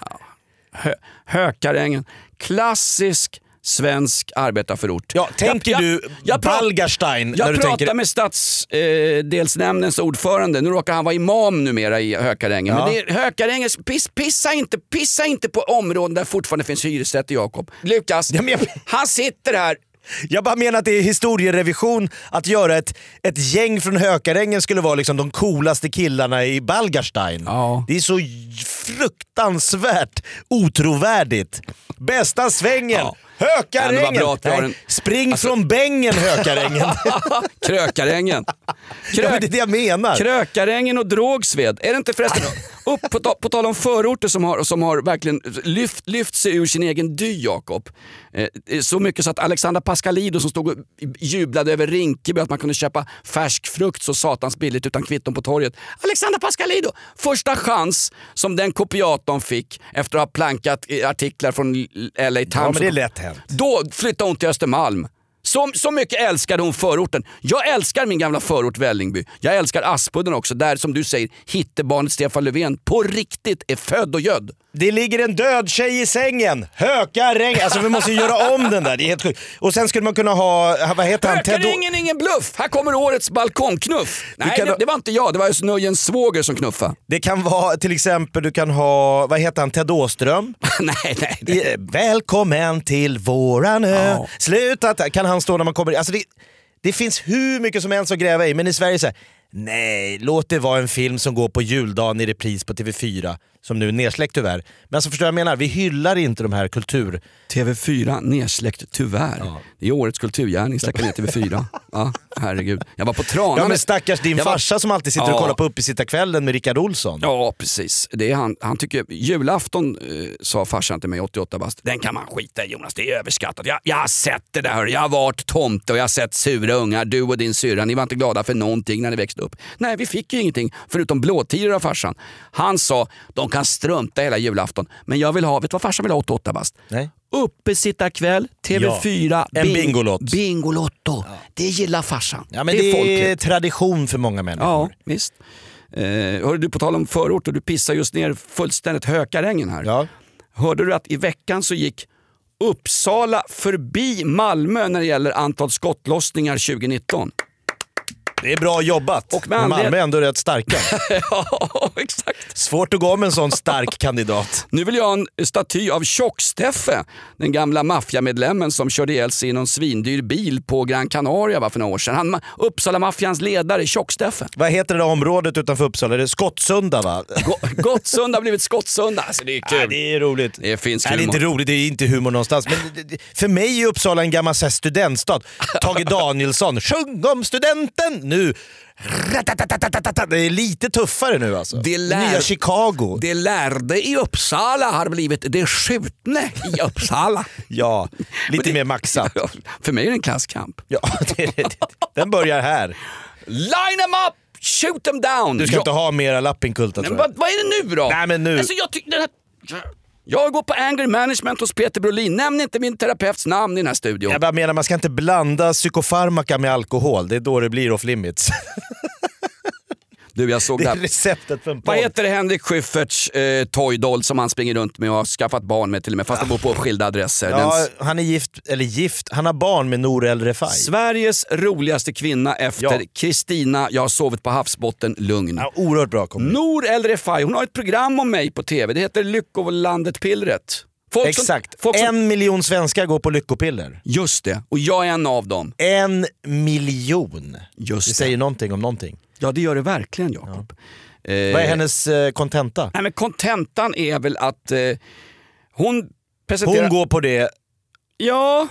Hö, Hökarängen, klassisk svensk arbetarförort. Ja, tänker du Balgarstein Jag när du pratar tänker- med stadsdelsnämndens ordförande, nu råkar han vara imam numera i Hökarängen. Ja. Men det är Hökarängen, piss, pissa, inte, pissa inte på områden där fortfarande finns hyresrätter Jakob. Lukas, han sitter här Jag bara menar att det är historierevision att göra ett, ett gäng från Hökarängen skulle vara liksom de coolaste killarna i Balgarstein. Det är så fruktansvärt otrovärdigt. Bästa svängen! Hökarängen! Ja, har Nej, en- Spring från bängen Hökarängen! [laughs] Krökarängen. Ja, men det är det jag menar. Krökarängen och Drågsved. Är det inte förresten, upp på, ta, på tal om förorter som har, som har verkligen lyft, lyft sig ur sin egen dy Jakob. Eh, så mycket så att Alexandra Pascalido som stod och jublade över Rinkeby att man kunde köpa färsk frukt så satans billigt utan kvitton på torget. Alexandra Pascalido! Första chans som den kopiatorn fick efter att ha plankat eh, artiklar från LA Times. Ja, men det är lätt hänt. Då flyttade hon till Östermalm. Så, så mycket älskade hon förorten. Jag älskar min gamla förort Vällingby. Jag älskar Aspudden också, där som du säger hittebarnet Stefan Löfven på riktigt är född och gödd. Det ligger en död tjej i sängen! Hökarängen! Alltså vi måste göra om den där, det är helt sjukt. Och sen skulle man kunna ha, vad heter han? Ted är ingen bluff! Här kommer årets balkongknuff. Nej, kan det, det var inte jag. Det var Nöjens svåger som knuffade. Det kan vara till exempel, du kan ha, vad heter han, Ted Åström? [laughs] nej, nej, I- Välkommen till våran ö. Ja. Sluta, ta- kan han stå när man kommer alltså det, det finns hur mycket som helst att gräva i, men i Sverige så här, nej, låt det vara en film som går på juldagen i repris på TV4, som nu är nedsläckt tyvärr. Men alltså förstår jag menar? Vi hyllar inte de här kultur... TV4 nedsläckt tyvärr. Det är årets kulturgärning, släcka ner TV4. Ja, herregud. Jag var på Tranan. Ja men stackars din Jag var- farsa som alltid sitter och Ja. kollar på Uppesittarkvällen med Rickard Olsson. Ja precis. Det är han, han tycker, julafton eh, sa farsan till mig, 88 bast, den kan man skita i Jonas, det är överskattat. Jag, jag har sett det där, hörru. jag har varit tomte och jag har sett sura ungar, du och din syrra, ni var inte glada för någonting när ni växte upp. Nej vi fick ju ingenting förutom blåtiror av farsan. Han sa, de kan strunta hela julafton, men jag vill ha, vet du vad farsan vill ha 88 bast? Nej. Uppesittarkväll, TV4, Ja, en bing- Bingolott. Bingolotto. Det gillar farsan. Ja men det är, folkligt. tradition för många människor. Ja, visst. Eh, hörde du på tal om förort och du pissar just ner fullständigt Hökarängen här. Ja. Hörde du att i veckan så gick Uppsala förbi Malmö när det gäller antal skottlossningar 2019? Det är bra jobbat. Och med Malmö är ändå rätt starka. [laughs] ja, exakt. Svårt att gå med en sån stark kandidat. Nu vill jag ha en staty av Tjock-Steffe, den gamla maffiamedlemmen som körde ihjäl sig i någon svindyr bil på Gran Canaria va, för några år sedan. Han, Uppsala-maffians ledare, Tjock-Steffe. Vad heter det där området utanför Uppsala? Det är Skottsunda va? Go- Gottsunda har blivit Skottsunda. Alltså, det är kul. Ja, det är roligt. Det är finsk Nej, det är humor. inte roligt, det är inte humor någonstans. Men för mig är Uppsala en gammal studentstad. Tage Danielsson, sjung om studenten nu! Det är lite tuffare nu alltså. Det lär- Nya Chicago. Det lärde i Uppsala har blivit det skjutne i Uppsala. [laughs] Ja, lite mer maxat. [laughs] För mig är det en klasskamp. [laughs] Ja, det, det, den börjar här. Line them up, shoot them down! Du ska Ja, inte ha mera lappinkulta tror jag. vad, vad är det nu då? Nej, men nu- Alltså, jag, tycker den här jag går på anger management hos Peter Brolin. Nämn inte min terapeuts namn i den här studion. Jag bara menar, man ska inte blanda psykofarmaka med alkohol. Det är då det blir off limits. [laughs] Du, jag såg Det är receptet för en Vad heter det Henrik Schyfferts eh, toydoll som han springer runt med och har skaffat barn med till och med fast de bor på skilda adresser. Den Ja, han är gift, eller gift, han har barn med Nour El Refai. Sveriges roligaste kvinna efter Ja. Kristina, jag har sovit på havsbotten, lugn. Ja, oerhört bra komedi. Nour El Refai, hon har ett program om mig på TV. Det heter Lyckolandet-pillret. Folk som- Exakt. folk som, En miljon svenskar går på lyckopiller. Just det, och jag är en av dem. En miljon. Just Det det. säger någonting om någonting. Ja det gör det verkligen Jakob. Eh, Vad är hennes eh, kontenta? Nej men kontentan är väl att eh, hon presenterar... Hon går på det... Ja...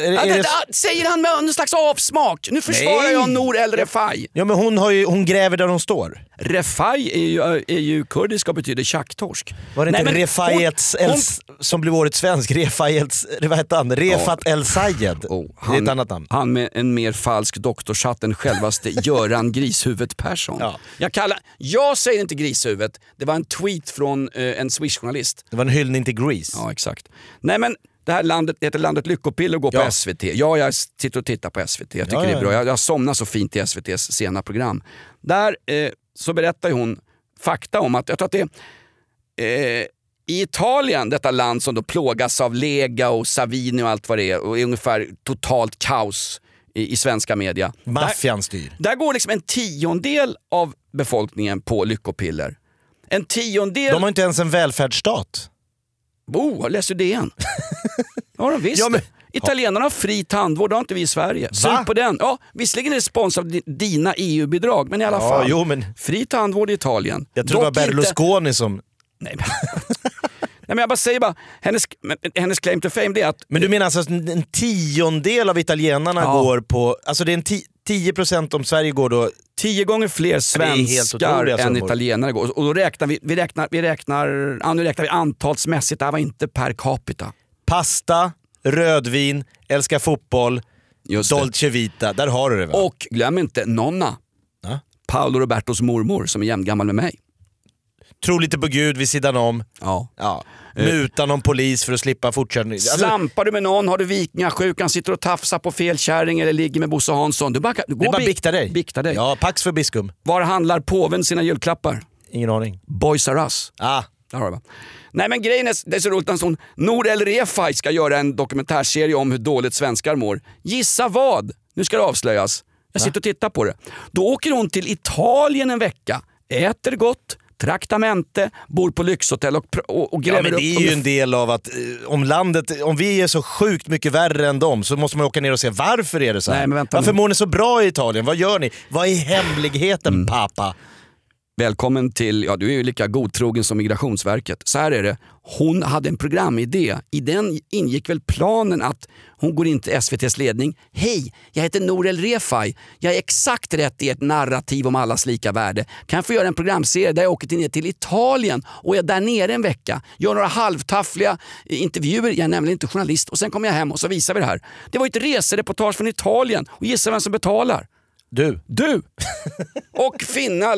Är, Ja, är det, det, säger han med någon slags avsmak. Nu försvarar Nej. jag Nour El Refai. Ja men hon, har ju, hon gräver där hon står. Refai är ju, är ju kurdiska och betyder tjacktorsk. Var det inte Nej, Refaiets El, som blev årets svensk? Refaiets, vad hette han? Refat El Sayed. Oh, det är ett annat namn. Han med en mer falsk doktorshatt än självaste [laughs] Göran Grishuvudet Persson. Ja. Jag, kallar, jag säger inte Grishuvudet, det var en tweet från eh, en Swish-journalist. Det var en hyllning till Grease. Ja exakt. Nej men det här landet det heter Landet Lyckopiller och går Ja. på SVT. Ja, jag sitter och tittar på SVT. Jag tycker Ja, det ja, är bra. ja. Jag, jag somnar så fint i SVTs sena program. Där eh, så berättar hon fakta om att, jag tror att det är, eh, I Italien, detta land som då plågas av Lega och Savini och allt vad det är och är ungefär totalt kaos i, i svenska media. Maffian styr. Där går liksom en tiondel av befolkningen på lyckopiller. En tiondel... De har inte ens en välfärdsstat. Oh, läser du det igen? [laughs] ja, de visst Ja, men-. Italienarna har fri tandvård, det har inte vi i Sverige. Sug på den. Ja, visserligen är det sponsrat av di- dina EU-bidrag, men i alla Ja, fall. jo, men- Fri tandvård i Italien. Jag tror det var Dock inte- Berlusconi som... Nej, men... Jag bara säger bara, hennes, hennes claim to fame det är att Men du menar alltså att en tiondel av italienarna Ja. går på... Alltså det är en ti, 10% om Sverige går då... tio gånger fler det svenskar än summor. italienare går. Och då räknar vi, vi räknar, vi räknar, ja, nu räknar vi antalsmässigt, det här var inte per capita. Pasta, rödvin, älskar fotboll, Just det. Dolce Vita. Där har du det va? Och glöm inte Nonna, Ja. Paolo Robertos mormor som är jämngammal med mig. Tror lite på Gud vid sidan om. Ja. Ja. Muta någon polis för att slippa fortkörning. Alltså, Slampar du med någon, har du vikingasjukan, sitter och tafsar på fel kärring eller ligger med Bosse Hansson. Du bara, du det går är bara bi- bikta dig. bikta dig. Ja, pax för biskum. Var handlar påven sina julklappar? Ingen aning. Boys R Us. Ah, Där har du? Nej men grejen är, det är så roligt när hon, Nour El Refai ska göra en dokumentärserie om hur dåligt svenskar mår. Gissa vad? Nu ska det avslöjas. Jag sitter och tittar på det. Då åker hon till Italien en vecka, äter gott, traktamente, bor på lyxhotell och, och, och ja, gräver men det är ju en del av att eh, om landet, om vi är så sjukt mycket värre än dem så måste man åka ner och se varför är det så här? Nej, men vänta varför nu. mår ni så bra i Italien? Vad gör ni? Vad är hemligheten Mm. pappa? Välkommen till, ja du är ju lika godtrogen som Migrationsverket. Så här är det, hon hade en programidé. I den ingick väl planen att hon går in till SVTs ledning. Hej, jag heter Nour El Refai. Jag är exakt rätt i ett narrativ om allas lika värde. Kan jag få göra en programserie där jag åker ner till Italien och är där nere en vecka. Gör några halvtaffliga intervjuer, jag är nämligen inte journalist. Och sen kommer jag hem och så visar vi det här. Det var ett resereportage från Italien och gissa vem som betalar? Du. Du! [laughs] Och finna,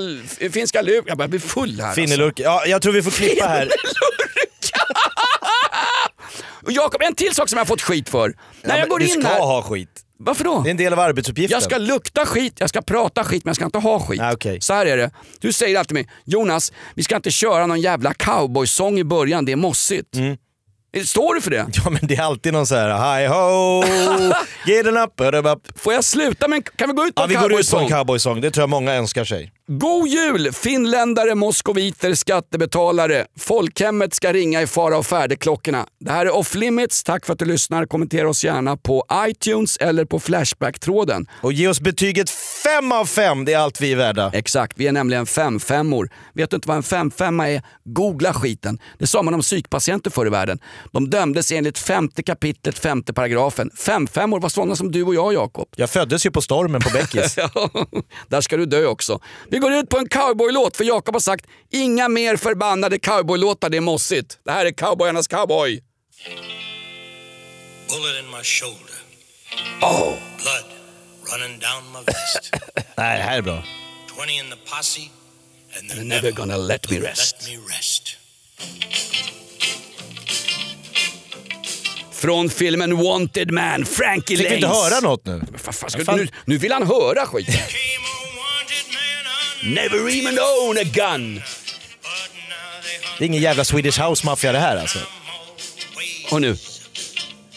finska luk. Jag börjar bli full här. alltså. Finnelurk. Ja, jag tror vi får klippa här. Och [laughs] Jakob, en till sak som jag har fått skit för. När Ja, jag men går du in ska här... ha skit. Varför då? Det är en del av arbetsuppgiften. Jag ska lukta skit, jag ska prata skit men jag ska inte ha skit. Ah, okej. Så här är det. Du säger alltid till mig, Jonas, vi ska inte köra någon jävla cowboysång i början, det är mossigt. Mm. Står du för det? [laughs] Ja men det är alltid någon så här hi ho, get up, up. Får jag sluta med Kan vi gå ut på Ja en vi går ut på cowboysång? en cowboysång, det tror jag många önskar sig. God jul finländare, moskoviter, skattebetalare. Folkhemmet ska ringa i fara och färdeklockorna. Det här är Off Limits. Tack för att du lyssnar. Kommentera oss gärna på iTunes eller på Flashback-tråden. Och ge oss betyget 5 av 5, det är allt vi är värda. Exakt, vi är nämligen fem femmor. Vet du inte vad en femfemma är? Googla skiten. Det sa man om psykpatienter förr i världen. De dömdes enligt femte kapitlet, femte paragrafen. Femfemmor var sådana som du och jag, Jakob. Jag föddes ju på stormen på Beckis. [laughs] Ja, där ska du dö också. Vi går ut på en cowboylåt för Jakob har sagt inga mer förbannade cowboylåtar, det är mossigt. Det här är cowboyarnas cowboy. Bullet in my shoulder. Oh. Blood running down my vest. [laughs] Nej, det här är bra. 20 in the posse, and they're You're never gonna let me rest. Let me rest. Från filmen Wanted Man, Frankie Fick vi inte Lanes. höra något nu? Vad fan ska, Fan. Nu, nu vill han höra skiten. [laughs] Never even own a gun. Det är ingen jävla Swedish House Mafia det här alltså. Och nu.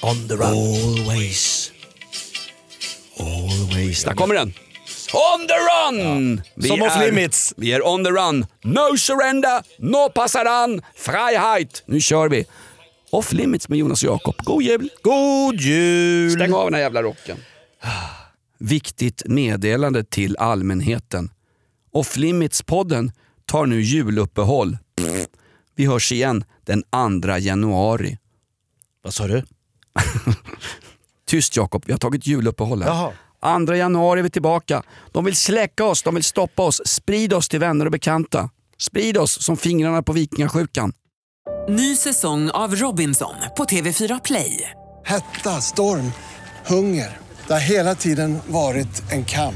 On the run. Always. Always. Där kommer den. On the run! Vi Som off limits. Vi är on the run. No surrender, no passaran, Freiheit. Nu kör vi. Off limits med Jonas och Jakob. God jul! God jul! Stäng av den här jävla rocken. Viktigt meddelande till allmänheten. Off Limits-podden tar nu juluppehåll. Vi hörs igen den 2 januari. Vad sa du? [laughs] Tyst Jakob, vi har tagit juluppehåll här. Jaha. 2 januari är vi tillbaka. De vill släcka oss, de vill stoppa oss. Sprid oss till vänner och bekanta. Sprid oss som fingrarna på vikingasjukan. Ny säsong av Robinson på TV4 Play. Hetta, storm, hunger. Det har hela tiden varit en kamp.